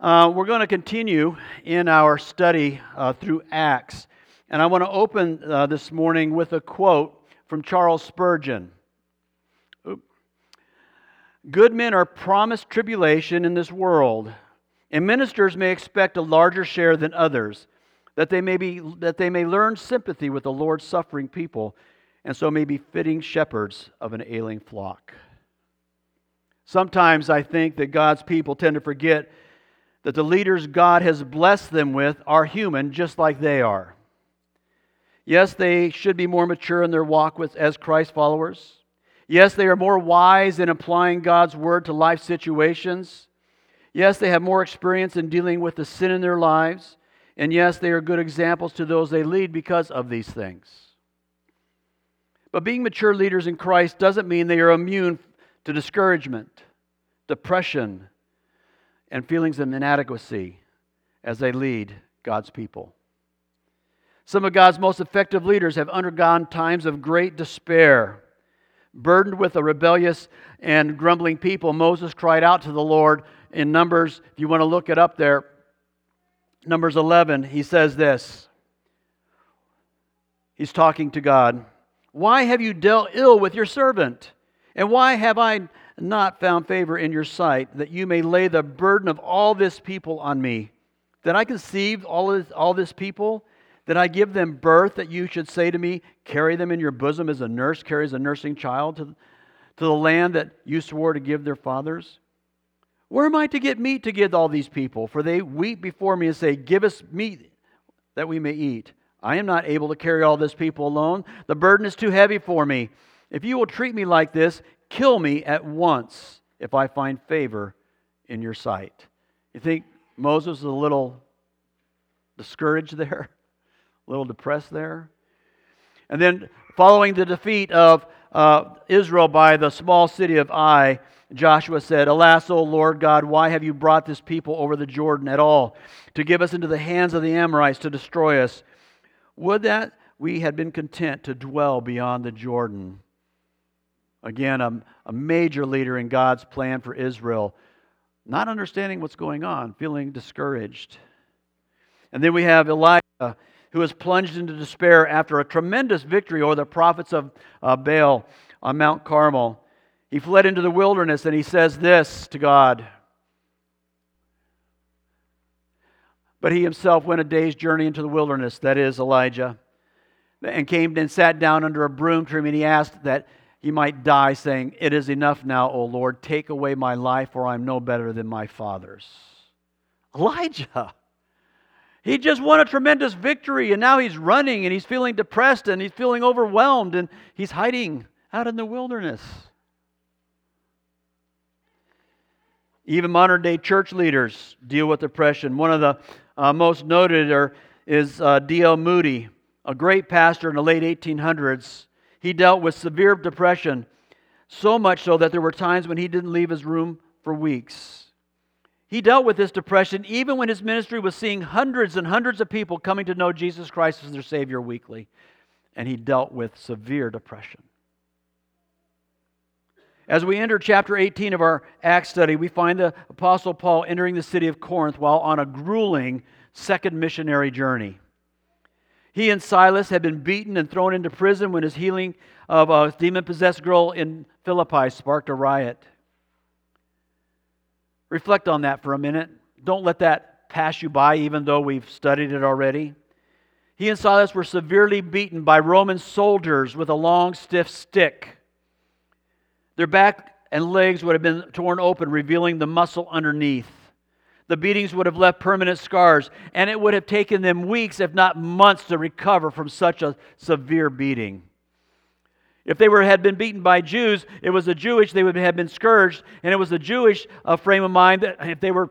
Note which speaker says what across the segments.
Speaker 1: Uh, we're going to continue in our study uh, through Acts. And I want to open uh, this morning with a quote from Charles Spurgeon. Oop. Good men are promised tribulation in this world, and ministers may expect a larger share than others, that they may, be, that they may learn sympathy with the Lord's suffering people, and so may be fitting shepherds of an ailing flock. Sometimes I think that God's people tend to forget that the leaders God has blessed them with are human just like they are. Yes, they should be more mature in their walk with as Christ followers. Yes, they are more wise in applying God's word to life situations. Yes, they have more experience in dealing with the sin in their lives. And yes, they are good examples to those they lead because of these things. But being mature leaders in Christ doesn't mean they are immune to discouragement, depression, and feelings of inadequacy as they lead God's people. Some of God's most effective leaders have undergone times of great despair. Burdened with a rebellious and grumbling people, Moses cried out to the Lord in Numbers, if you want to look it up there, Numbers 11, he says this. He's talking to God. Why have you dealt ill with your servant? And why have I not found favor in your sight, that you may lay the burden of all this people on me. That I conceive all this, all this people, that I give them birth, that you should say to me, Carry them in your bosom as a nurse carries a nursing child to, to the land that you swore to give their fathers? Where am I to get meat to give all these people? For they weep before me and say, Give us meat that we may eat. I am not able to carry all this people alone. The burden is too heavy for me. If you will treat me like this, Kill me at once if I find favor in your sight. You think Moses is a little discouraged there, a little depressed there? And then, following the defeat of uh, Israel by the small city of Ai, Joshua said, Alas, O Lord God, why have you brought this people over the Jordan at all to give us into the hands of the Amorites to destroy us? Would that we had been content to dwell beyond the Jordan. Again, a, a major leader in God's plan for Israel, not understanding what's going on, feeling discouraged. And then we have Elijah, who is plunged into despair after a tremendous victory over the prophets of uh, Baal on Mount Carmel. He fled into the wilderness and he says this to God. But he himself went a day's journey into the wilderness, that is, Elijah, and came and sat down under a broom tree, and he asked that he might die, saying, It is enough now, O Lord, take away my life, for I'm no better than my fathers. Elijah. He just won a tremendous victory, and now he's running, and he's feeling depressed, and he's feeling overwhelmed, and he's hiding out in the wilderness. Even modern day church leaders deal with depression. One of the uh, most noted are, is uh, D.L. Moody, a great pastor in the late 1800s he dealt with severe depression, so much so that there were times when he didn't leave his room for weeks. He dealt with this depression even when his ministry was seeing hundreds and hundreds of people coming to know Jesus Christ as their Savior weekly. And he dealt with severe depression. As we enter chapter 18 of our Acts study, we find the Apostle Paul entering the city of Corinth while on a grueling second missionary journey. He and Silas had been beaten and thrown into prison when his healing of a demon possessed girl in Philippi sparked a riot. Reflect on that for a minute. Don't let that pass you by, even though we've studied it already. He and Silas were severely beaten by Roman soldiers with a long, stiff stick. Their back and legs would have been torn open, revealing the muscle underneath. The beatings would have left permanent scars, and it would have taken them weeks, if not months, to recover from such a severe beating. If they were, had been beaten by Jews, it was a Jewish, they would have been scourged, and it was a Jewish uh, frame of mind that if they were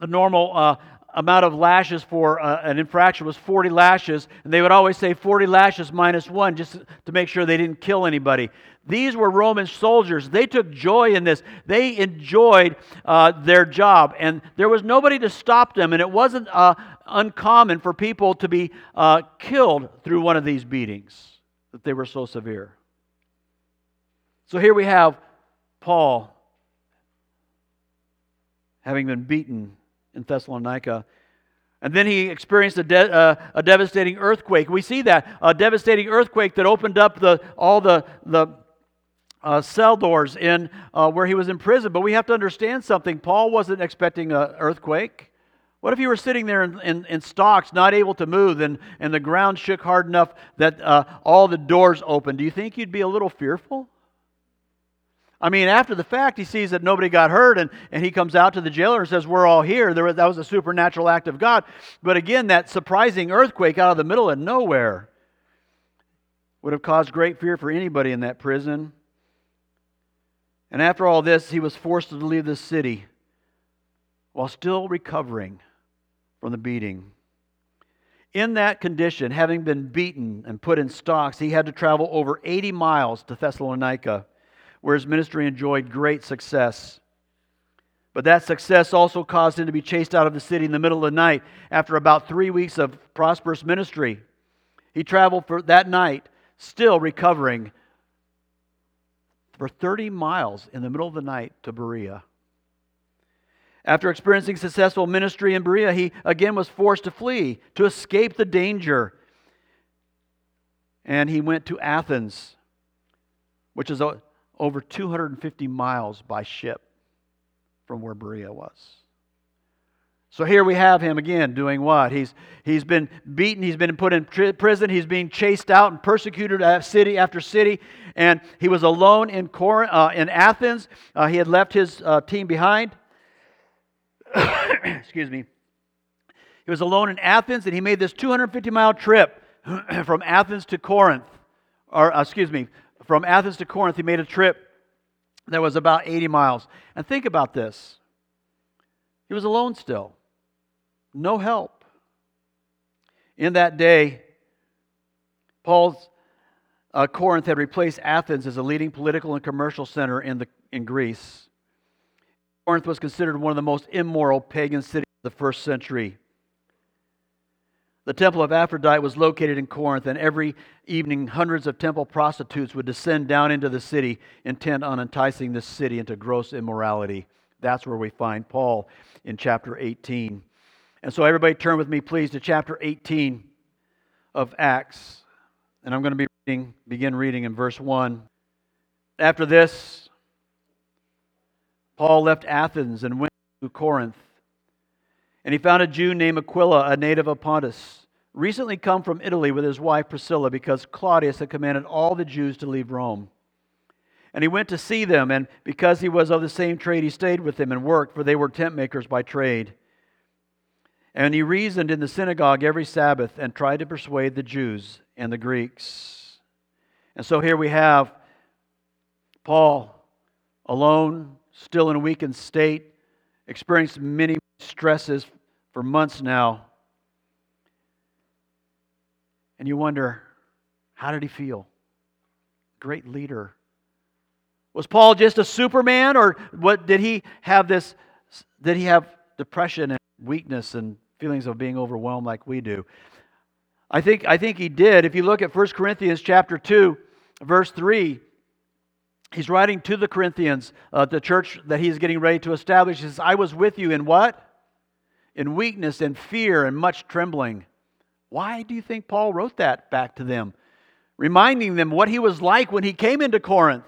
Speaker 1: the normal uh, amount of lashes for uh, an infraction was 40 lashes, and they would always say 40 lashes minus one just to make sure they didn't kill anybody. These were Roman soldiers. They took joy in this. They enjoyed uh, their job, and there was nobody to stop them, and it wasn't uh, uncommon for people to be uh, killed through one of these beatings, that they were so severe. So here we have Paul having been beaten in Thessalonica. And then he experienced a, de- uh, a devastating earthquake. We see that a devastating earthquake that opened up the, all the, the uh, cell doors in uh, where he was in prison. But we have to understand something. Paul wasn't expecting an earthquake. What if you were sitting there in, in, in, stocks, not able to move, and, and the ground shook hard enough that uh, all the doors opened? Do you think you'd be a little fearful? I mean, after the fact, he sees that nobody got hurt, and, and he comes out to the jailer and says, We're all here. There, that was a supernatural act of God. But again, that surprising earthquake out of the middle of nowhere would have caused great fear for anybody in that prison. And after all this, he was forced to leave the city while still recovering from the beating. In that condition, having been beaten and put in stocks, he had to travel over 80 miles to Thessalonica, where his ministry enjoyed great success. But that success also caused him to be chased out of the city in the middle of the night after about three weeks of prosperous ministry. He traveled for that night, still recovering, for 30 miles in the middle of the night to Berea. After experiencing successful ministry in Berea, he again was forced to flee to escape the danger. And he went to Athens, which is over 250 miles by ship from where Berea was. So here we have him again doing what? He's, he's been beaten, he's been put in prison, he's being chased out and persecuted at city after city, and he was alone in, Corinth, uh, in Athens. Uh, he had left his uh, team behind. excuse me, he was alone in Athens and he made this 250 mile trip from Athens to Corinth. Or, uh, excuse me, from Athens to Corinth, he made a trip that was about 80 miles. And think about this he was alone still, no help. In that day, Paul's uh, Corinth had replaced Athens as a leading political and commercial center in, the, in Greece. Corinth was considered one of the most immoral pagan cities of the first century. The temple of Aphrodite was located in Corinth, and every evening, hundreds of temple prostitutes would descend down into the city, intent on enticing the city into gross immorality. That's where we find Paul in chapter 18. And so, everybody, turn with me, please, to chapter 18 of Acts. And I'm going to be reading, begin reading in verse 1. After this, Paul left Athens and went to Corinth. And he found a Jew named Aquila, a native of Pontus, recently come from Italy with his wife Priscilla, because Claudius had commanded all the Jews to leave Rome. And he went to see them, and because he was of the same trade, he stayed with them and worked, for they were tent makers by trade. And he reasoned in the synagogue every Sabbath and tried to persuade the Jews and the Greeks. And so here we have Paul alone still in a weakened state, experienced many stresses for months now. And you wonder, how did he feel? Great leader. Was Paul just a superman or what did he have this did he have depression and weakness and feelings of being overwhelmed like we do? I think I think he did. If you look at 1 Corinthians chapter 2 verse 3, he's writing to the Corinthians, uh, the church that he's getting ready to establish. He says, I was with you in what? In weakness and fear and much trembling. Why do you think Paul wrote that back to them? Reminding them what he was like when he came into Corinth.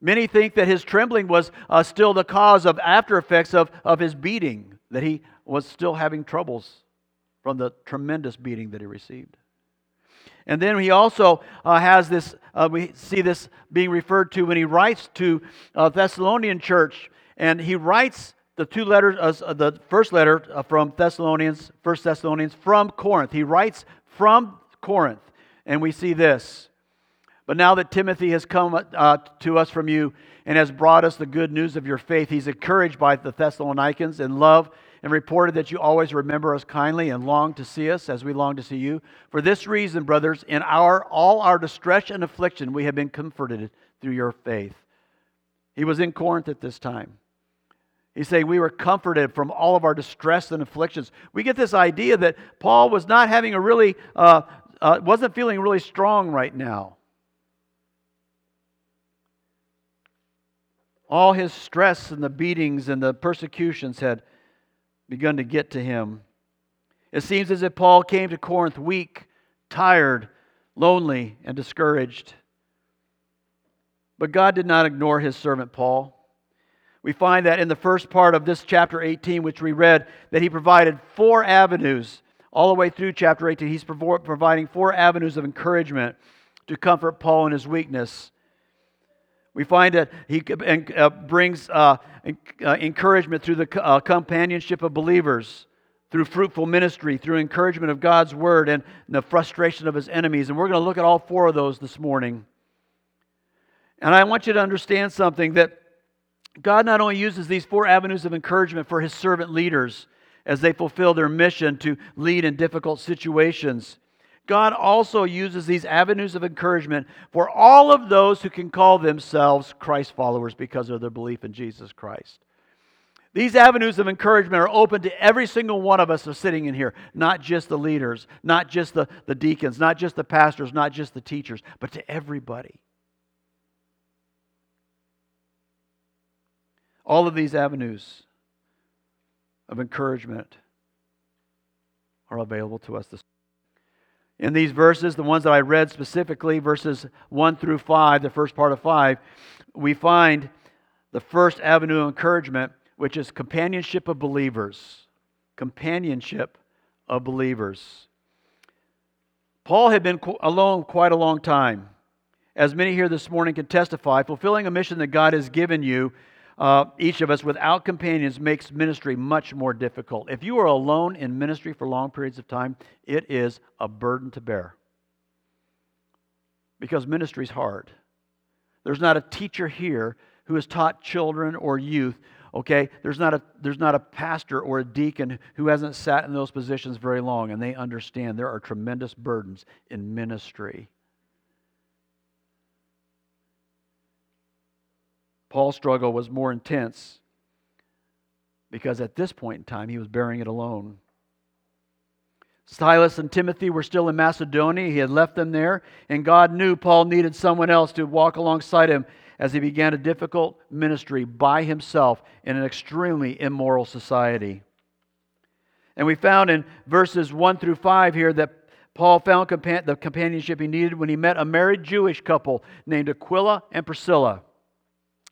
Speaker 1: Many think that his trembling was uh, still the cause of after effects of, of his beating, that he was still having troubles from the tremendous beating that he received. And then he also uh, has this, uh, we see this being referred to when he writes to uh, Thessalonian church. And he writes the two letters, uh, the first letter uh, from Thessalonians, First Thessalonians, from Corinth. He writes from Corinth. And we see this. But now that Timothy has come uh, to us from you and has brought us the good news of your faith, he's encouraged by the Thessalonians in love and reported that you always remember us kindly and long to see us as we long to see you. For this reason, brothers, in our all our distress and affliction, we have been comforted through your faith. He was in Corinth at this time. He's saying we were comforted from all of our distress and afflictions. We get this idea that Paul was not having a really, uh, uh, wasn't feeling really strong right now. All his stress and the beatings and the persecutions had begun to get to him. It seems as if Paul came to Corinth weak, tired, lonely, and discouraged. But God did not ignore his servant Paul. We find that in the first part of this chapter 18, which we read, that he provided four avenues all the way through chapter 18. He's providing four avenues of encouragement to comfort Paul in his weakness. We find that he uh, brings uh, uh, encouragement through the companionship of believers, through fruitful ministry, through encouragement of God's word, and the frustration of his enemies. And we're going to look at all four of those this morning. And I want you to understand something that God not only uses these four avenues of encouragement for his servant leaders as they fulfill their mission to lead in difficult situations, God also uses these avenues of encouragement for all of those who can call themselves Christ followers because of their belief in Jesus Christ. These avenues of encouragement are open to every single one of us who's sitting in here, not just the leaders, not just the, the deacons, not just the pastors, not just the teachers, but to everybody. All of these avenues of encouragement are available to us this in these verses, the ones that I read specifically, verses 1 through 5, the first part of 5, we find the first avenue of encouragement, which is companionship of believers. Companionship of believers. Paul had been alone quite a long time. As many here this morning can testify, fulfilling a mission that God has given you uh, each of us without companions makes ministry much more difficult. If you are alone in ministry for long periods of time, it is a burden to bear. Because ministry is hard. There's not a teacher here who has taught children or youth okay there's not a there's not a pastor or a deacon who hasn't sat in those positions very long and they understand there are tremendous burdens in ministry Paul's struggle was more intense because at this point in time he was bearing it alone. Silas and Timothy were still in Macedonia. He had left them there, and God knew Paul needed someone else to walk alongside him as he began a difficult ministry by himself in an extremely immoral society. And we found in verses 1 through 5 here that Paul found the companionship he needed when he met a married Jewish couple named Aquila and Priscilla.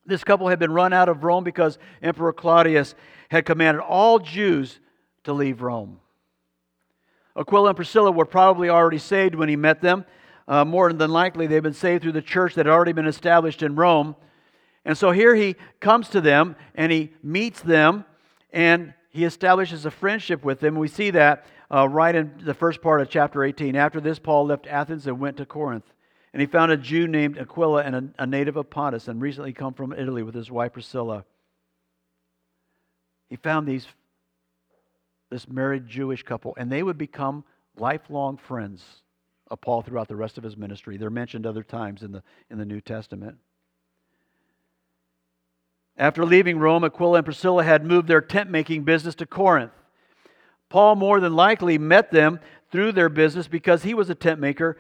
Speaker 1: This couple had been run out of Rome because Emperor Claudius had commanded all Jews to leave Rome. Aquila and Priscilla were probably already saved when he met them. Uh, more than likely, they'd been saved through the church that had already been established in Rome. And so here he comes to them and he meets them and he establishes a friendship with them. We see that uh, right in the first part of chapter 18. After this, Paul left Athens and went to Corinth. And he found a Jew named Aquila and a, a native of Pontus and recently come from Italy with his wife Priscilla. He found these this married Jewish couple, and they would become lifelong friends of Paul throughout the rest of his ministry. They're mentioned other times in the, in the New Testament. After leaving Rome, Aquila and Priscilla had moved their tent making business to Corinth. Paul more than likely met them through their business because he was a tent maker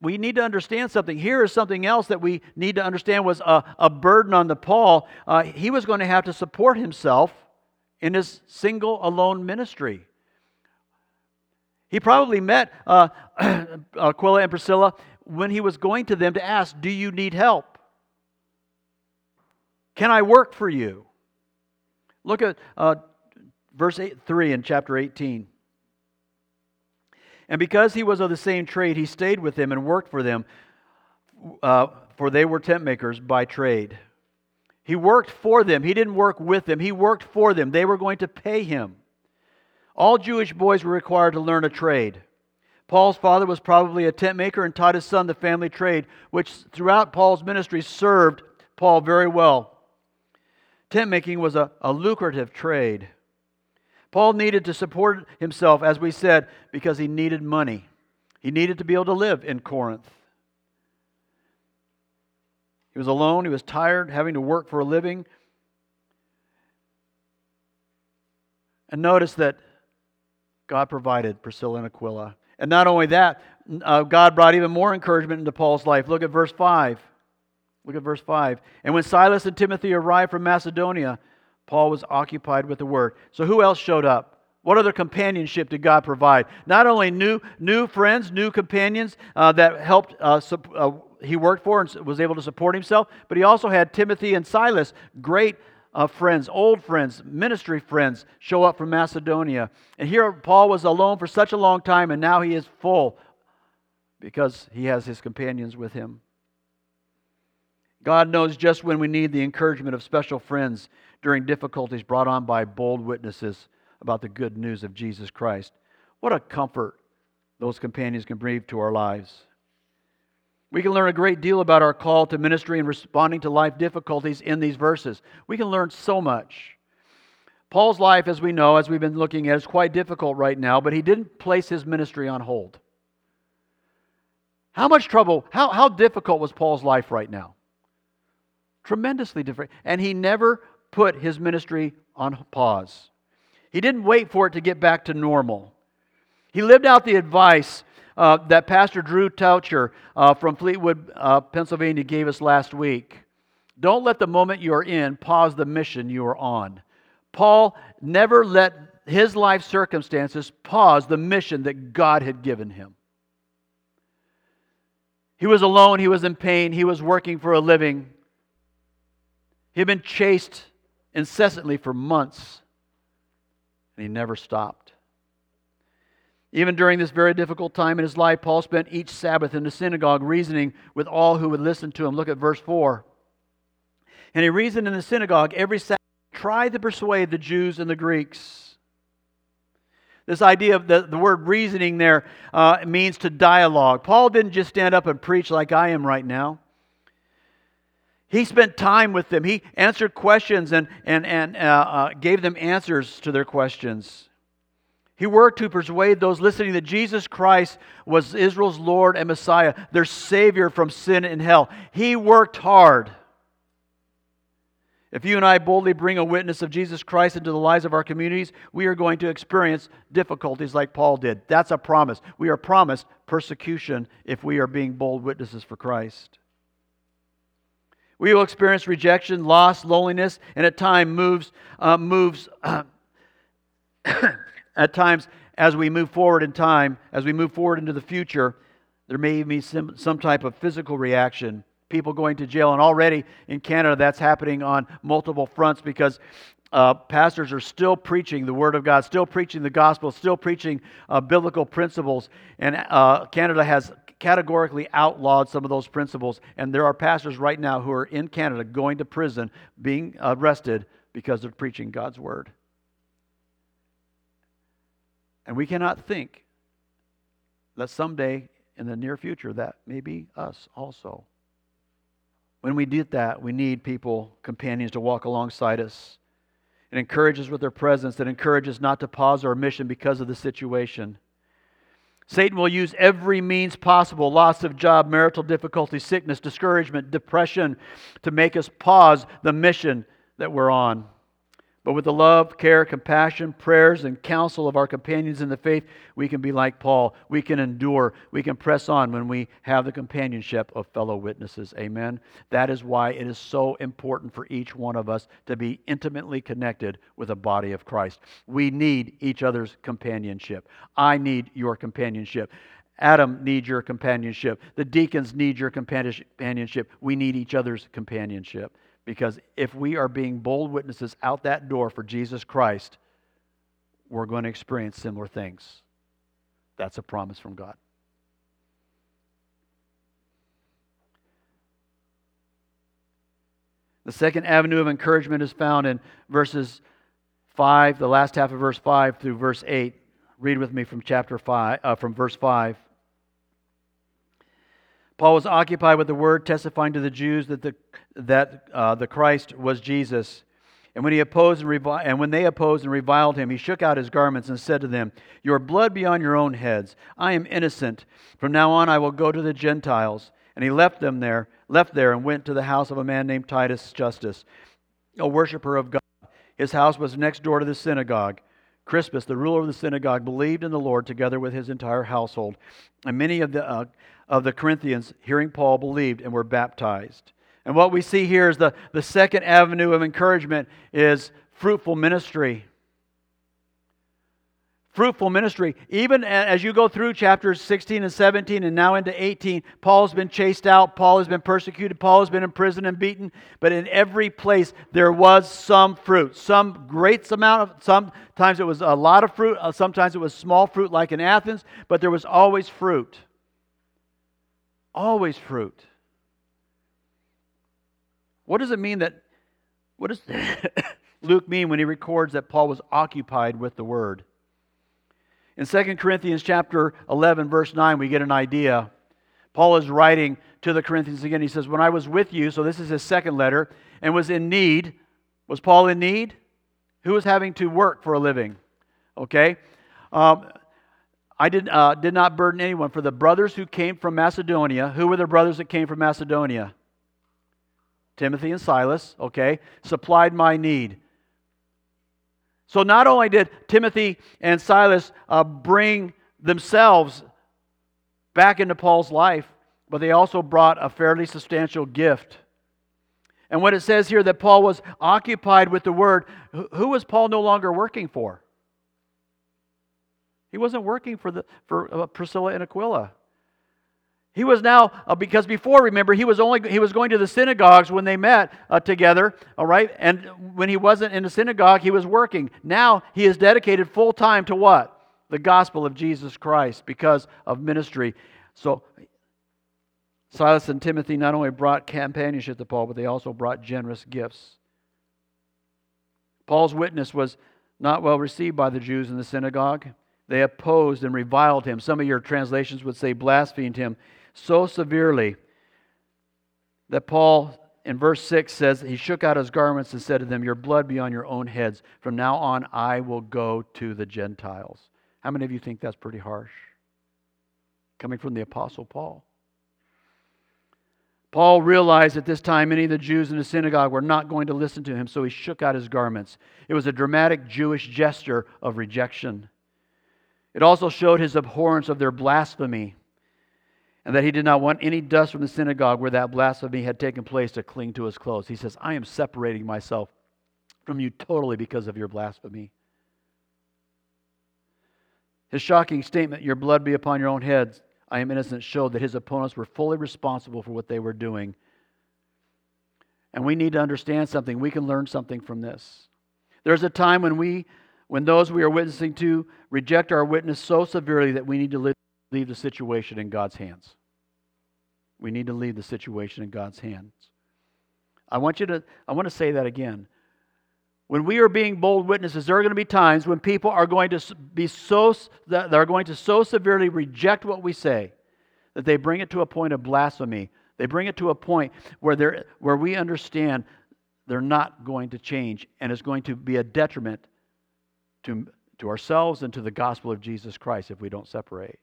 Speaker 1: we need to understand something. Here is something else that we need to understand was a, a burden on the Paul. Uh, he was going to have to support himself in his single alone ministry. He probably met uh, Aquila and Priscilla when he was going to them to ask, Do you need help? Can I work for you? Look at uh, verse eight, 3 in chapter 18. And because he was of the same trade, he stayed with them and worked for them, uh, for they were tent makers by trade. He worked for them. He didn't work with them, he worked for them. They were going to pay him. All Jewish boys were required to learn a trade. Paul's father was probably a tent maker and taught his son the family trade, which throughout Paul's ministry served Paul very well. Tent making was a, a lucrative trade. Paul needed to support himself, as we said, because he needed money. He needed to be able to live in Corinth. He was alone, he was tired, having to work for a living. And notice that God provided Priscilla and Aquila. And not only that, uh, God brought even more encouragement into Paul's life. Look at verse 5. Look at verse 5. And when Silas and Timothy arrived from Macedonia, Paul was occupied with the word. So who else showed up? What other companionship did God provide? Not only new, new friends, new companions uh, that helped, uh, uh, he worked for and was able to support himself, but he also had Timothy and Silas, great uh, friends, old friends, ministry friends, show up from Macedonia. And here Paul was alone for such a long time, and now he is full because he has his companions with him. God knows just when we need the encouragement of special friends during difficulties brought on by bold witnesses about the good news of Jesus Christ. What a comfort those companions can bring to our lives. We can learn a great deal about our call to ministry and responding to life difficulties in these verses. We can learn so much. Paul's life, as we know, as we've been looking at, is quite difficult right now, but he didn't place his ministry on hold. How much trouble, how, how difficult was Paul's life right now? Tremendously different. And he never put his ministry on pause. He didn't wait for it to get back to normal. He lived out the advice uh, that Pastor Drew Toucher uh, from Fleetwood, uh, Pennsylvania, gave us last week. Don't let the moment you are in pause the mission you are on. Paul never let his life circumstances pause the mission that God had given him. He was alone, he was in pain, he was working for a living. He had been chased incessantly for months and he never stopped. Even during this very difficult time in his life, Paul spent each Sabbath in the synagogue reasoning with all who would listen to him. Look at verse 4. And he reasoned in the synagogue every Sabbath, tried to persuade the Jews and the Greeks. This idea of the, the word reasoning there uh, means to dialogue. Paul didn't just stand up and preach like I am right now. He spent time with them. He answered questions and, and, and uh, uh, gave them answers to their questions. He worked to persuade those listening that Jesus Christ was Israel's Lord and Messiah, their Savior from sin and hell. He worked hard. If you and I boldly bring a witness of Jesus Christ into the lives of our communities, we are going to experience difficulties like Paul did. That's a promise. We are promised persecution if we are being bold witnesses for Christ. We will experience rejection, loss, loneliness, and at times moves, uh, moves at times as we move forward in time, as we move forward into the future, there may be some, some type of physical reaction. People going to jail, and already in Canada, that's happening on multiple fronts because uh, pastors are still preaching the Word of God, still preaching the gospel, still preaching uh, biblical principles. And uh, Canada has categorically outlawed some of those principles. And there are pastors right now who are in Canada going to prison, being arrested because they're preaching God's word. And we cannot think that someday in the near future that may be us also. When we did that, we need people, companions to walk alongside us. It encourages with their presence. It encourages not to pause our mission because of the situation. Satan will use every means possible loss of job, marital difficulty, sickness, discouragement, depression to make us pause the mission that we're on. But with the love, care, compassion, prayers, and counsel of our companions in the faith, we can be like Paul. We can endure. We can press on when we have the companionship of fellow witnesses. Amen. That is why it is so important for each one of us to be intimately connected with the body of Christ. We need each other's companionship. I need your companionship. Adam needs your companionship. The deacons need your companionship. We need each other's companionship. Because if we are being bold witnesses out that door for Jesus Christ, we're going to experience similar things. That's a promise from God. The second avenue of encouragement is found in verses 5, the last half of verse 5 through verse 8. Read with me from chapter 5, uh, from verse 5. Paul was occupied with the word, testifying to the Jews that the, that, uh, the Christ was Jesus. And when, he opposed and, revi- and when they opposed and reviled him, he shook out his garments and said to them, Your blood be on your own heads. I am innocent. From now on I will go to the Gentiles. And he left them there, left there, and went to the house of a man named Titus Justus, a worshiper of God. His house was next door to the synagogue. Crispus, the ruler of the synagogue, believed in the Lord together with his entire household. And many of the uh, of the Corinthians, hearing Paul, believed and were baptized. And what we see here is the, the second avenue of encouragement is fruitful ministry. fruitful ministry. Even as you go through chapters 16 and 17 and now into 18, Paul's been chased out, Paul has been persecuted, Paul has been in prison and beaten, but in every place there was some fruit, some great amount of, sometimes it was a lot of fruit, uh, sometimes it was small fruit like in Athens, but there was always fruit. Always fruit. What does it mean that, what does Luke mean when he records that Paul was occupied with the word? In 2 Corinthians chapter 11 verse 9 we get an idea. Paul is writing to the Corinthians again. He says, "When I was with you, so this is his second letter, and was in need, was Paul in need? Who was having to work for a living? Okay? Um, I did, uh, did not burden anyone. For the brothers who came from Macedonia, who were the brothers that came from Macedonia? Timothy and Silas, okay, supplied my need. So not only did Timothy and Silas uh, bring themselves back into Paul's life, but they also brought a fairly substantial gift. And when it says here that Paul was occupied with the word, who was Paul no longer working for? He wasn't working for, the, for uh, Priscilla and Aquila. He was now, uh, because before, remember, he was only he was going to the synagogues when they met uh, together, all right? And when he wasn't in the synagogue, he was working. Now he is dedicated full time to what? The gospel of Jesus Christ because of ministry. So Silas and Timothy not only brought companionship to Paul, but they also brought generous gifts. Paul's witness was not well received by the Jews in the synagogue. They opposed and reviled him. Some of your translations would say blasphemed him so severely that Paul in verse 6 says, He shook out his garments and said to them, Your blood be on your own heads. From now on, I will go to the Gentiles. How many of you think that's pretty harsh? Coming from the Apostle Paul. Paul realized at this time many of the Jews in the synagogue were not going to listen to him, so he shook out his garments. It was a dramatic Jewish gesture of rejection. It also showed his abhorrence of their blasphemy and that he did not want any dust from the synagogue where that blasphemy had taken place to cling to his clothes. He says, I am separating myself from you totally because of your blasphemy. His shocking statement, Your blood be upon your own heads, I am innocent, showed that his opponents were fully responsible for what they were doing. And we need to understand something. We can learn something from this. There's a time when we, when those we are witnessing to, reject our witness so severely that we need to leave the situation in God's hands. We need to leave the situation in God's hands. I want you to I want to say that again. When we are being bold witnesses, there are going to be times when people are going to be so that they're going to so severely reject what we say that they bring it to a point of blasphemy. They bring it to a point where they where we understand they're not going to change and it's going to be a detriment to, to ourselves and to the gospel of Jesus Christ if we don't separate.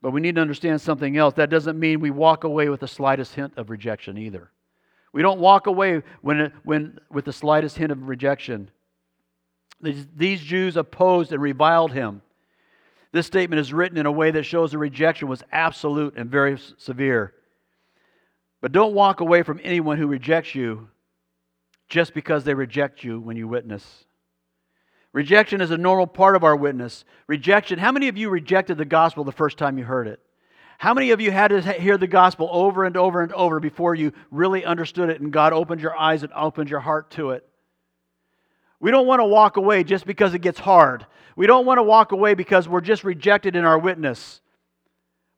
Speaker 1: But we need to understand something else. That doesn't mean we walk away with the slightest hint of rejection either. We don't walk away when, when, with the slightest hint of rejection. These, these Jews opposed and reviled him. This statement is written in a way that shows the rejection was absolute and very severe. But don't walk away from anyone who rejects you just because they reject you when you witness. Rejection is a normal part of our witness. Rejection, how many of you rejected the gospel the first time you heard it? How many of you had to hear the gospel over and over and over before you really understood it and God opened your eyes and opened your heart to it? We don't want to walk away just because it gets hard. We don't want to walk away because we're just rejected in our witness.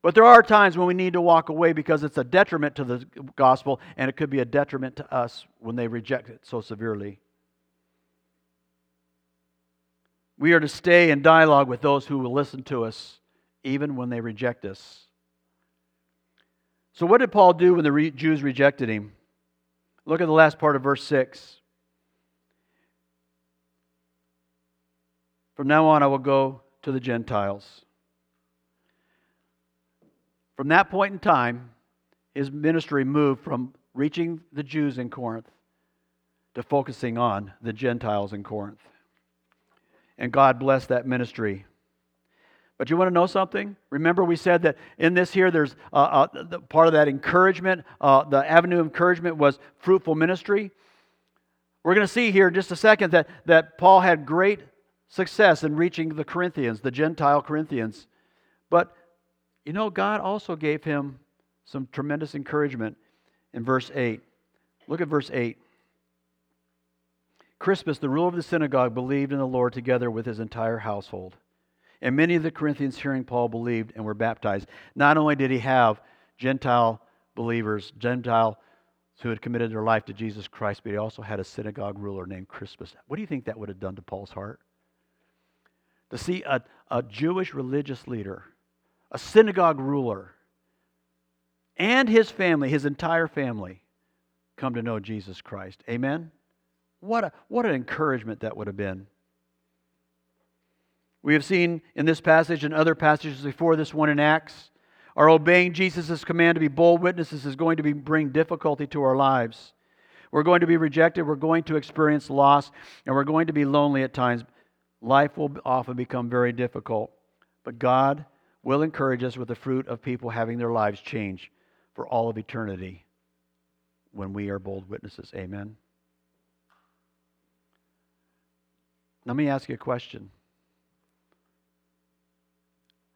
Speaker 1: But there are times when we need to walk away because it's a detriment to the gospel and it could be a detriment to us when they reject it so severely. We are to stay in dialogue with those who will listen to us, even when they reject us. So, what did Paul do when the re- Jews rejected him? Look at the last part of verse 6. From now on, I will go to the Gentiles. From that point in time, his ministry moved from reaching the Jews in Corinth to focusing on the Gentiles in Corinth and God blessed that ministry. But you want to know something? Remember, we said that in this here, there's uh, uh, the, part of that encouragement, uh, the avenue of encouragement was fruitful ministry. We're going to see here in just a second that, that Paul had great success in reaching the Corinthians, the Gentile Corinthians. But, you know, God also gave him some tremendous encouragement in verse 8. Look at verse 8. Crispus, the ruler of the synagogue, believed in the Lord together with his entire household. And many of the Corinthians hearing Paul believed and were baptized. Not only did he have Gentile believers, Gentile who had committed their life to Jesus Christ, but he also had a synagogue ruler named Crispus. What do you think that would have done to Paul's heart? To see a, a Jewish religious leader, a synagogue ruler, and his family, his entire family, come to know Jesus Christ. Amen? What, a, what an encouragement that would have been. We have seen in this passage and other passages before this one in Acts, our obeying Jesus' command to be bold witnesses is going to be, bring difficulty to our lives. We're going to be rejected, we're going to experience loss, and we're going to be lonely at times. Life will often become very difficult, but God will encourage us with the fruit of people having their lives change for all of eternity when we are bold witnesses. Amen. Let me ask you a question.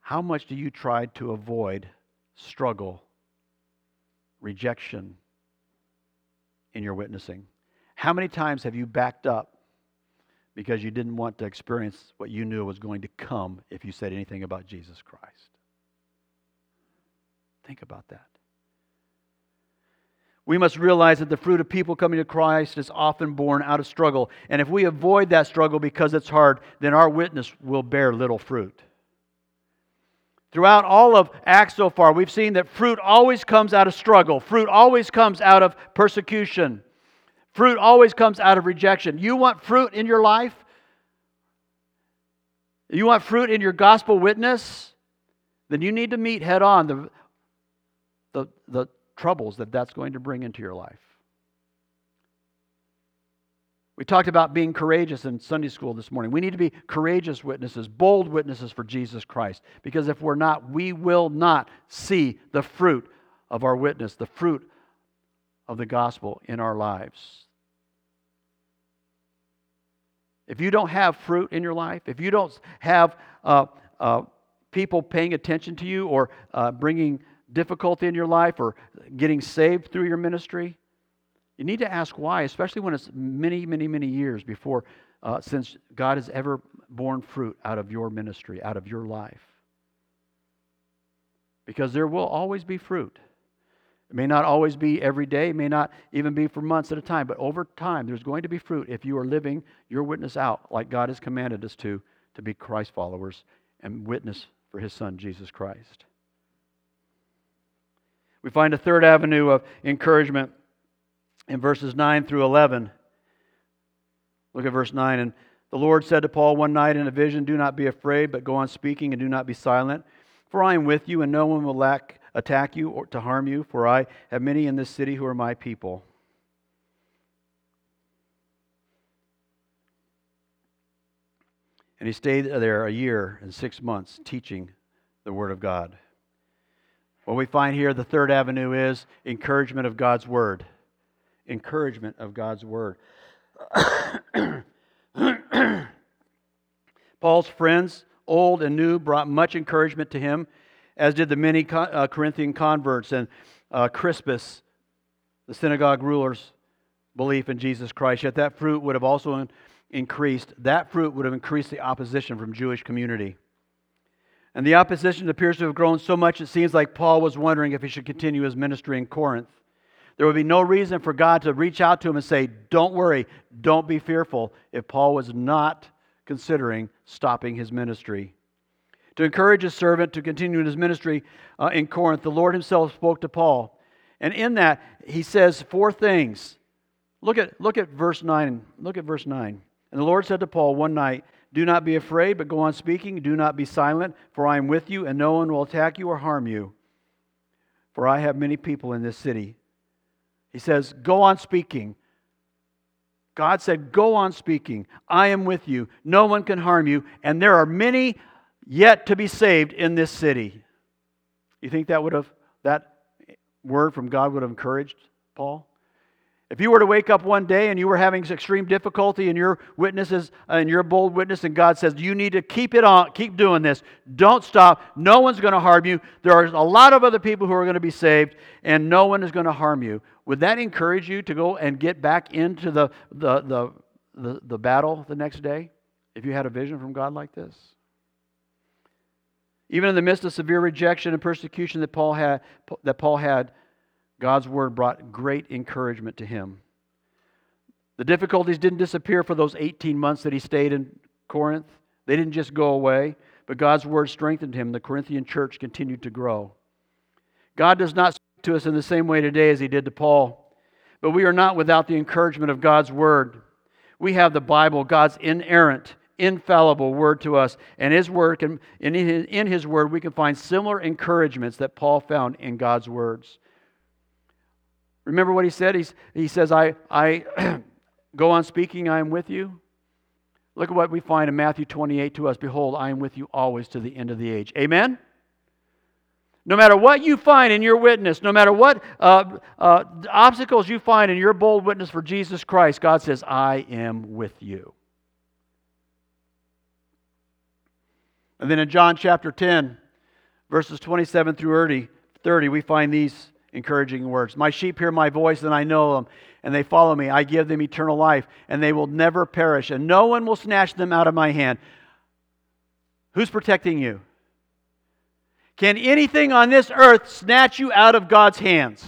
Speaker 1: How much do you try to avoid struggle, rejection in your witnessing? How many times have you backed up because you didn't want to experience what you knew was going to come if you said anything about Jesus Christ? Think about that. We must realize that the fruit of people coming to Christ is often born out of struggle. And if we avoid that struggle because it's hard, then our witness will bear little fruit. Throughout all of Acts so far, we've seen that fruit always comes out of struggle, fruit always comes out of persecution, fruit always comes out of rejection. You want fruit in your life? You want fruit in your gospel witness? Then you need to meet head on the, the, the troubles that that's going to bring into your life. We talked about being courageous in Sunday school this morning. We need to be courageous witnesses, bold witnesses for Jesus Christ. Because if we're not, we will not see the fruit of our witness, the fruit of the gospel in our lives. If you don't have fruit in your life, if you don't have uh, uh, people paying attention to you or uh, bringing difficulty in your life or getting saved through your ministry, you need to ask why, especially when it's many, many, many years before, uh, since God has ever borne fruit out of your ministry, out of your life. Because there will always be fruit. It may not always be every day, it may not even be for months at a time, but over time, there's going to be fruit if you are living your witness out like God has commanded us to, to be Christ followers and witness for his Son, Jesus Christ. We find a third avenue of encouragement in verses 9 through 11. Look at verse 9. And the Lord said to Paul one night in a vision, Do not be afraid, but go on speaking and do not be silent. For I am with you, and no one will lack, attack you or to harm you, for I have many in this city who are my people. And he stayed there a year and six months teaching the Word of God. What we find here, the third avenue is encouragement of God's Word encouragement of God's word. Paul's friends, old and new, brought much encouragement to him, as did the many uh, Corinthian converts and uh, Crispus, the synagogue ruler's belief in Jesus Christ. Yet that fruit would have also increased. That fruit would have increased the opposition from Jewish community. And the opposition appears to have grown so much it seems like Paul was wondering if he should continue his ministry in Corinth. There would be no reason for God to reach out to him and say, Don't worry, don't be fearful, if Paul was not considering stopping his ministry. To encourage his servant to continue in his ministry uh, in Corinth, the Lord himself spoke to Paul. And in that, he says four things. Look at, look at verse 9. Look at verse 9. And the Lord said to Paul one night, Do not be afraid, but go on speaking. Do not be silent, for I am with you, and no one will attack you or harm you. For I have many people in this city. He says, Go on speaking. God said, Go on speaking. I am with you. No one can harm you. And there are many yet to be saved in this city. You think that would have, that word from God would have encouraged Paul? If you were to wake up one day and you were having extreme difficulty in your witnesses and your bold witness, and God says, You need to keep it on, keep doing this. Don't stop. No one's going to harm you. There are a lot of other people who are going to be saved, and no one is going to harm you. Would that encourage you to go and get back into the, the, the, the, the battle the next day if you had a vision from God like this? Even in the midst of severe rejection and persecution that Paul had, that Paul had God's word brought great encouragement to him. The difficulties didn't disappear for those 18 months that he stayed in Corinth. They didn't just go away, but God's word strengthened him. The Corinthian church continued to grow. God does not speak to us in the same way today as he did to Paul, but we are not without the encouragement of God's word. We have the Bible, God's inerrant, infallible word to us, and his word can, in his, in his word we can find similar encouragements that Paul found in God's words. Remember what he said? He's, he says, I, I go on speaking, I am with you. Look at what we find in Matthew 28 to us. Behold, I am with you always to the end of the age. Amen? No matter what you find in your witness, no matter what uh, uh, obstacles you find in your bold witness for Jesus Christ, God says, I am with you. And then in John chapter 10, verses 27 through 30, we find these encouraging words. My sheep hear my voice, and I know them, and they follow me. I give them eternal life, and they will never perish, and no one will snatch them out of my hand. Who's protecting you? Can anything on this earth snatch you out of God's hands?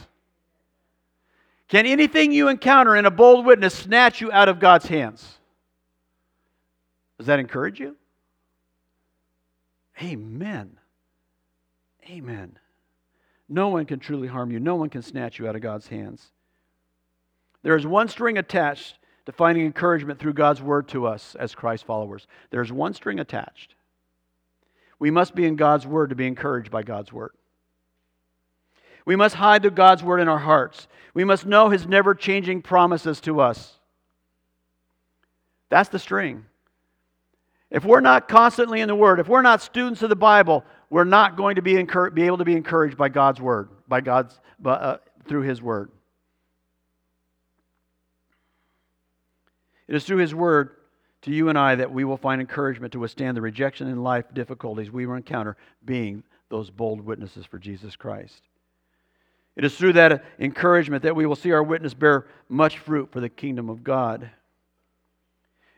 Speaker 1: Can anything you encounter in a bold witness snatch you out of God's hands? Does that encourage you? Amen. Amen. No one can truly harm you. No one can snatch you out of God's hands. There is one string attached to finding encouragement through God's word to us as Christ followers. There's one string attached. We must be in God's word to be encouraged by God's word. We must hide the God's word in our hearts. We must know his never changing promises to us. That's the string. If we're not constantly in the word, if we're not students of the Bible, we're not going to be, be able to be encouraged by God's word, by God's, uh, through His word. It is through His word to you and I that we will find encouragement to withstand the rejection and life difficulties we will encounter being those bold witnesses for Jesus Christ. It is through that encouragement that we will see our witness bear much fruit for the kingdom of God.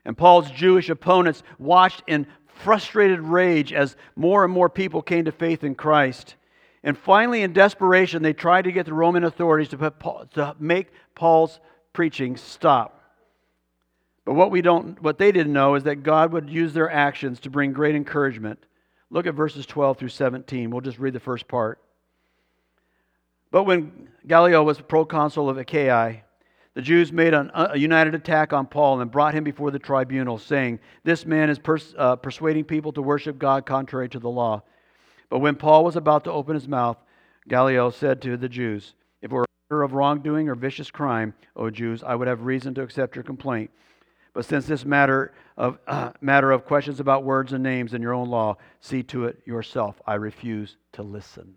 Speaker 1: And Paul's Jewish opponents watched in frustrated rage as more and more people came to faith in Christ. And finally, in desperation, they tried to get the Roman authorities to, Paul, to make Paul's preaching stop. But what, we don't, what they didn't know is that God would use their actions to bring great encouragement. Look at verses 12 through 17. We'll just read the first part. But when Gallio was proconsul of Achaia, the Jews made an, a united attack on Paul and brought him before the tribunal, saying, This man is pers- uh, persuading people to worship God contrary to the law. But when Paul was about to open his mouth, Gallio said to the Jews, If it were a matter of wrongdoing or vicious crime, O Jews, I would have reason to accept your complaint. But since this matter of, uh, matter of questions about words and names in your own law, see to it yourself. I refuse to listen.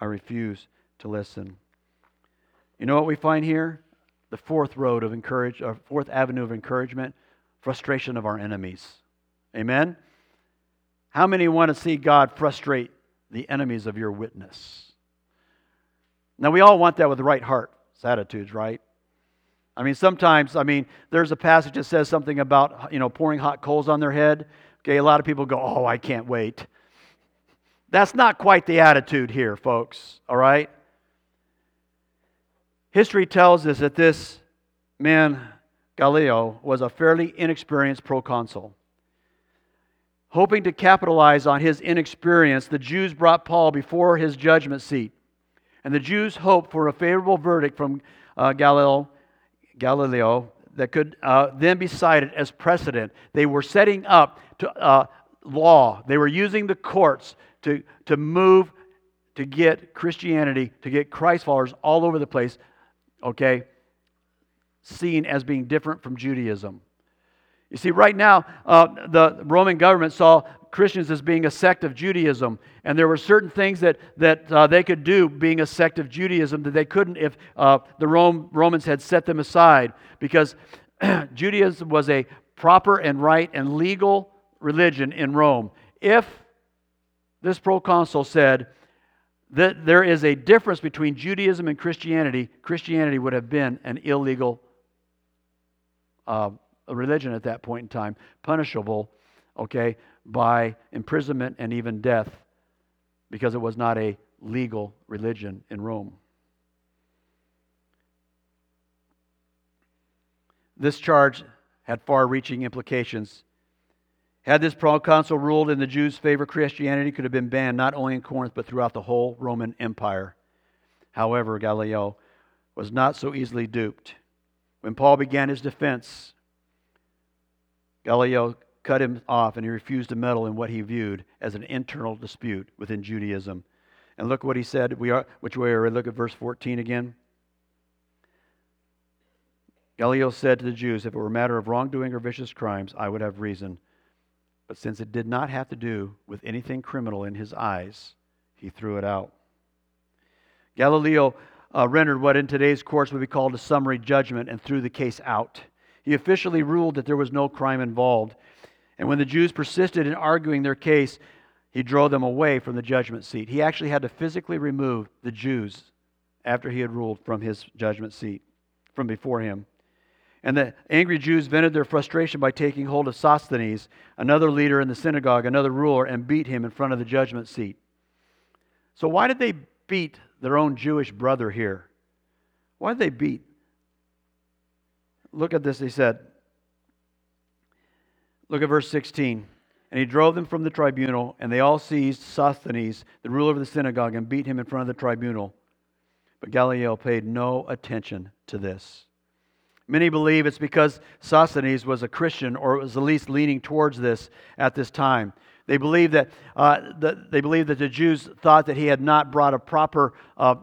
Speaker 1: I refuse to listen. You know what we find here? The fourth road of encourage, or fourth avenue of encouragement, frustration of our enemies. Amen? How many want to see God frustrate the enemies of your witness? Now, we all want that with the right heart attitudes, right? I mean, sometimes, I mean, there's a passage that says something about, you know, pouring hot coals on their head. Okay, a lot of people go, oh, I can't wait. That's not quite the attitude here, folks, all right? History tells us that this man, Gallio, was a fairly inexperienced proconsul. Hoping to capitalize on his inexperience, the Jews brought Paul before his judgment seat. And the Jews hoped for a favorable verdict from uh, Galileo, Galileo that could uh, then be cited as precedent. They were setting up to, uh, law, they were using the courts to, to move to get Christianity, to get Christ followers all over the place okay, seen as being different from Judaism. You see, right now, uh, the Roman government saw Christians as being a sect of Judaism, and there were certain things that, that uh, they could do being a sect of Judaism that they couldn't if uh, the Rome, Romans had set them aside, because Judaism was a proper and right and legal religion in Rome. If this proconsul said that there is a difference between Judaism and Christianity, Christianity would have been an illegal uh, religion at that point in time, punishable, okay, by imprisonment and even death because it was not a legal religion in Rome. This charge had far reaching implications. Had this proconsul ruled in the Jews' favor, Christianity could have been banned not only in Corinth but throughout the whole Roman Empire. However, Gallio was not so easily duped. When Paul began his defense, Gallio cut him off and he refused to meddle in what he viewed as an internal dispute within Judaism. And look what he said. We are, which way are we? Look at verse 14 again. Gallio said to the Jews, If it were a matter of wrongdoing or vicious crimes, I would have reason. But since it did not have to do with anything criminal in his eyes, he threw it out. Galileo uh, rendered what in today's courts would be called a summary judgment and threw the case out. He officially ruled that there was no crime involved. And when the Jews persisted in arguing their case, he drove them away from the judgment seat. He actually had to physically remove the Jews after he had ruled from his judgment seat, from before him. And the angry Jews vented their frustration by taking hold of Sosthenes, another leader in the synagogue, another ruler, and beat him in front of the judgment seat. So, why did they beat their own Jewish brother here? Why did they beat? Look at this, he said. Look at verse 16. And he drove them from the tribunal, and they all seized Sosthenes, the ruler of the synagogue, and beat him in front of the tribunal. But Gallio paid no attention to this. Many believe it's because Sosthenes was a Christian or was at least leaning towards this at this time. They believe that, uh, the, they believe that the Jews thought that he had not brought a proper uh,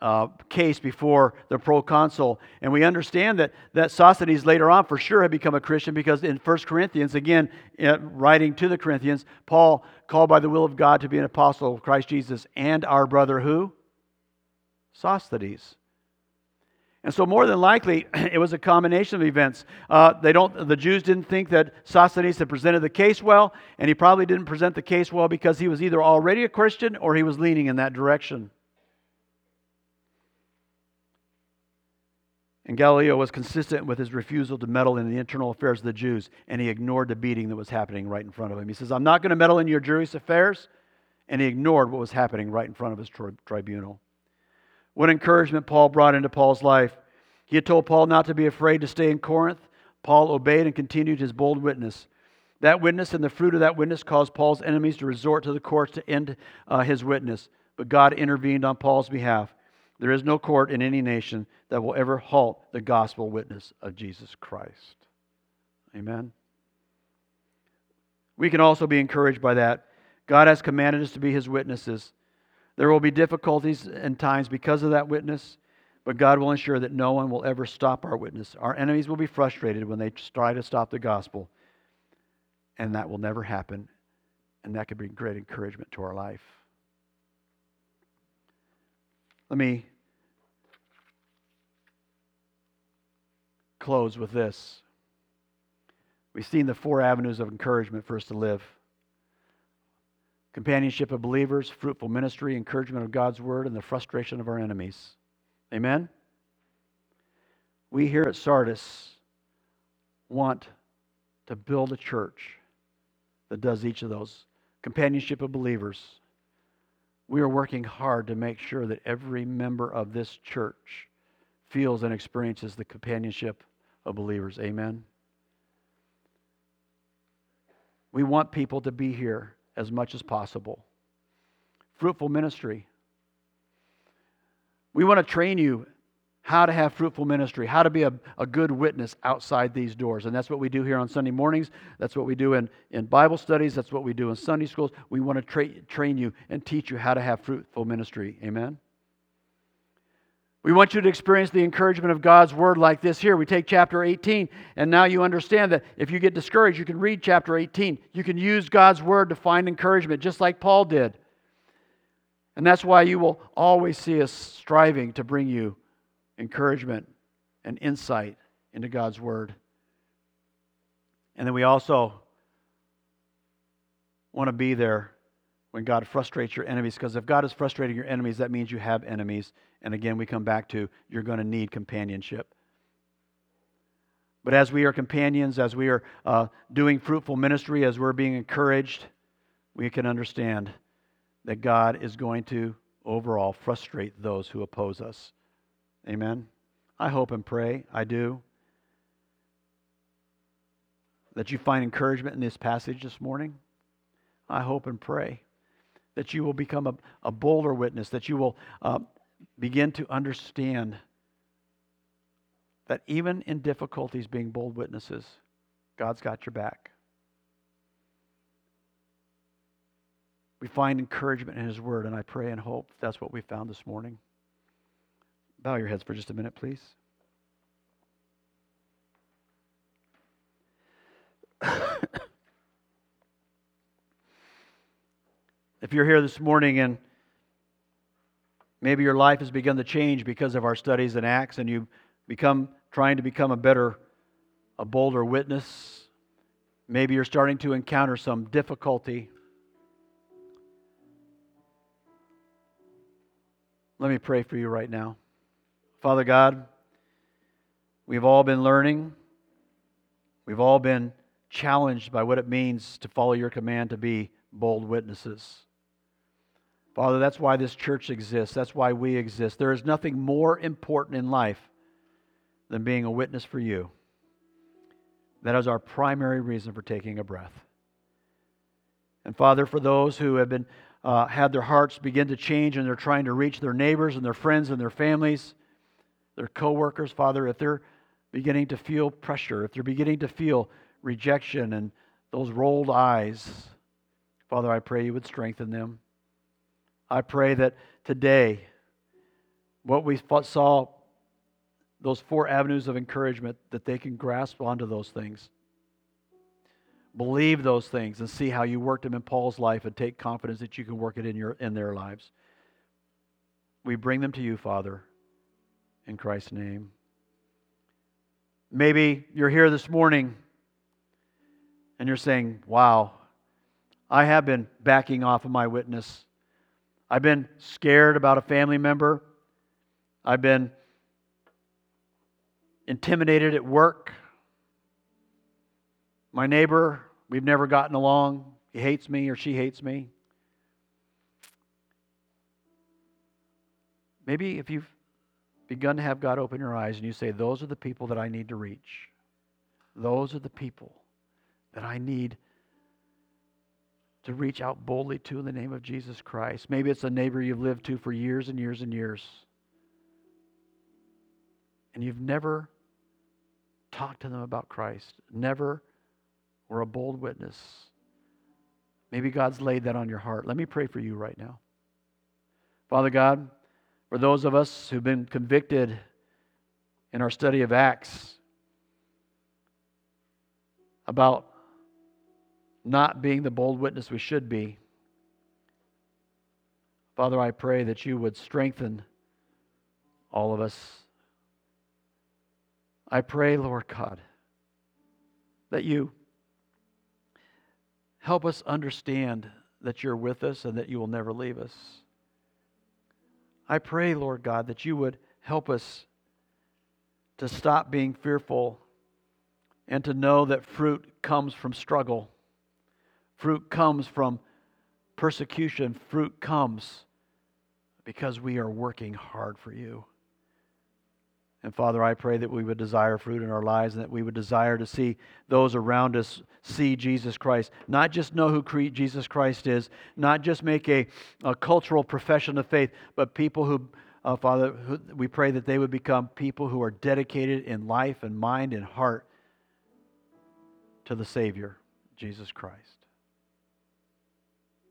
Speaker 1: uh, case before the proconsul. And we understand that, that Sosthenes later on for sure had become a Christian because in 1 Corinthians, again, uh, writing to the Corinthians, Paul called by the will of God to be an apostle of Christ Jesus and our brother who? Sosthenes. And so, more than likely, it was a combination of events. Uh, they don't, the Jews didn't think that Sosthenes had presented the case well, and he probably didn't present the case well because he was either already a Christian or he was leaning in that direction. And Galileo was consistent with his refusal to meddle in the internal affairs of the Jews, and he ignored the beating that was happening right in front of him. He says, I'm not going to meddle in your Jewish affairs, and he ignored what was happening right in front of his tri- tribunal. What encouragement Paul brought into Paul's life. He had told Paul not to be afraid to stay in Corinth. Paul obeyed and continued his bold witness. That witness and the fruit of that witness caused Paul's enemies to resort to the courts to end uh, his witness. But God intervened on Paul's behalf. There is no court in any nation that will ever halt the gospel witness of Jesus Christ. Amen. We can also be encouraged by that. God has commanded us to be his witnesses. There will be difficulties and times because of that witness, but God will ensure that no one will ever stop our witness. Our enemies will be frustrated when they try to stop the gospel, and that will never happen. And that could be great encouragement to our life. Let me close with this. We've seen the four avenues of encouragement for us to live companionship of believers, fruitful ministry, encouragement of God's word, and the frustration of our enemies. Amen? We here at Sardis want to build a church that does each of those. Companionship of believers. We are working hard to make sure that every member of this church feels and experiences the companionship of believers. Amen? We want people to be here as much as possible. Fruitful ministry. We want to train you how to have fruitful ministry, how to be a, a good witness outside these doors. And that's what we do here on Sunday mornings. That's what we do in, in Bible studies. That's what we do in Sunday schools. We want to tra- train you and teach you how to have fruitful ministry. Amen? We want you to experience the encouragement of God's word like this here. We take chapter 18, and now you understand that if you get discouraged, you can read chapter 18. You can use God's word to find encouragement, just like Paul did. And that's why you will always see us striving to bring you encouragement and insight into God's word. And then we also want to be there when God frustrates your enemies, because if God is frustrating your enemies, that means you have enemies. And again, we come back to you're going to need companionship. But as we are companions, as we are uh, doing fruitful ministry, as we're being encouraged, we can understand that God is going to overall frustrate those who oppose us. Amen. I hope and pray, I do, that you find encouragement in this passage this morning. I hope and pray that you will become a, a bolder witness, that you will uh, begin to understand that even in difficulties, being bold witnesses, God's got your back. We find encouragement in His Word, and I pray and hope that's what we found this morning. Bow your heads for just a minute, please. if you're here this morning and maybe your life has begun to change because of our studies in Acts and you become trying to become a better, a bolder witness, maybe you're starting to encounter some difficulty. Let me pray for you right now. Father God, we've all been learning. We've all been challenged by what it means to follow your command to be bold witnesses. Father, that's why this church exists. That's why we exist. There is nothing more important in life than being a witness for you. That is our primary reason for taking a breath. And Father, for those who have been uh, had their hearts begin to change and they're trying to reach their neighbors and their friends and their families, their coworkers, Father, if they're beginning to feel pressure, if they're beginning to feel rejection and those rolled eyes, Father, I pray you would strengthen them. I pray that today, what we saw, those four avenues of encouragement, that they can grasp onto those things. Believe those things and see how you worked them in Paul's life and take confidence that you can work it in, your, in their lives. We bring them to you, Father, in Christ's name. Maybe you're here this morning and you're saying, Wow, I have been backing off of my witness. I've been scared about a family member. I've been intimidated at work. My neighbor, we've never gotten along. He hates me or she hates me. Maybe if you've begun to have God open your eyes and you say, Those are the people that I need to reach, those are the people that I need to reach out boldly to in the name of Jesus Christ. Maybe it's a neighbor you've lived to for years and years and years. And you've never talked to them about Christ, never were a bold witness. Maybe God's laid that on your heart. Let me pray for you right now. Father God, for those of us who've been convicted in our study of Acts about not being the bold witness we should be. Father, I pray that you would strengthen all of us. I pray, Lord God, that you help us understand that you're with us and that you will never leave us. I pray, Lord God, that you would help us to stop being fearful and to know that fruit comes from struggle. Fruit comes from persecution. Fruit comes because we are working hard for you. And Father, I pray that we would desire fruit in our lives and that we would desire to see those around us see Jesus Christ. Not just know who Jesus Christ is, not just make a, a cultural profession of faith, but people who, uh, Father, who, we pray that they would become people who are dedicated in life and mind and heart to the Savior, Jesus Christ.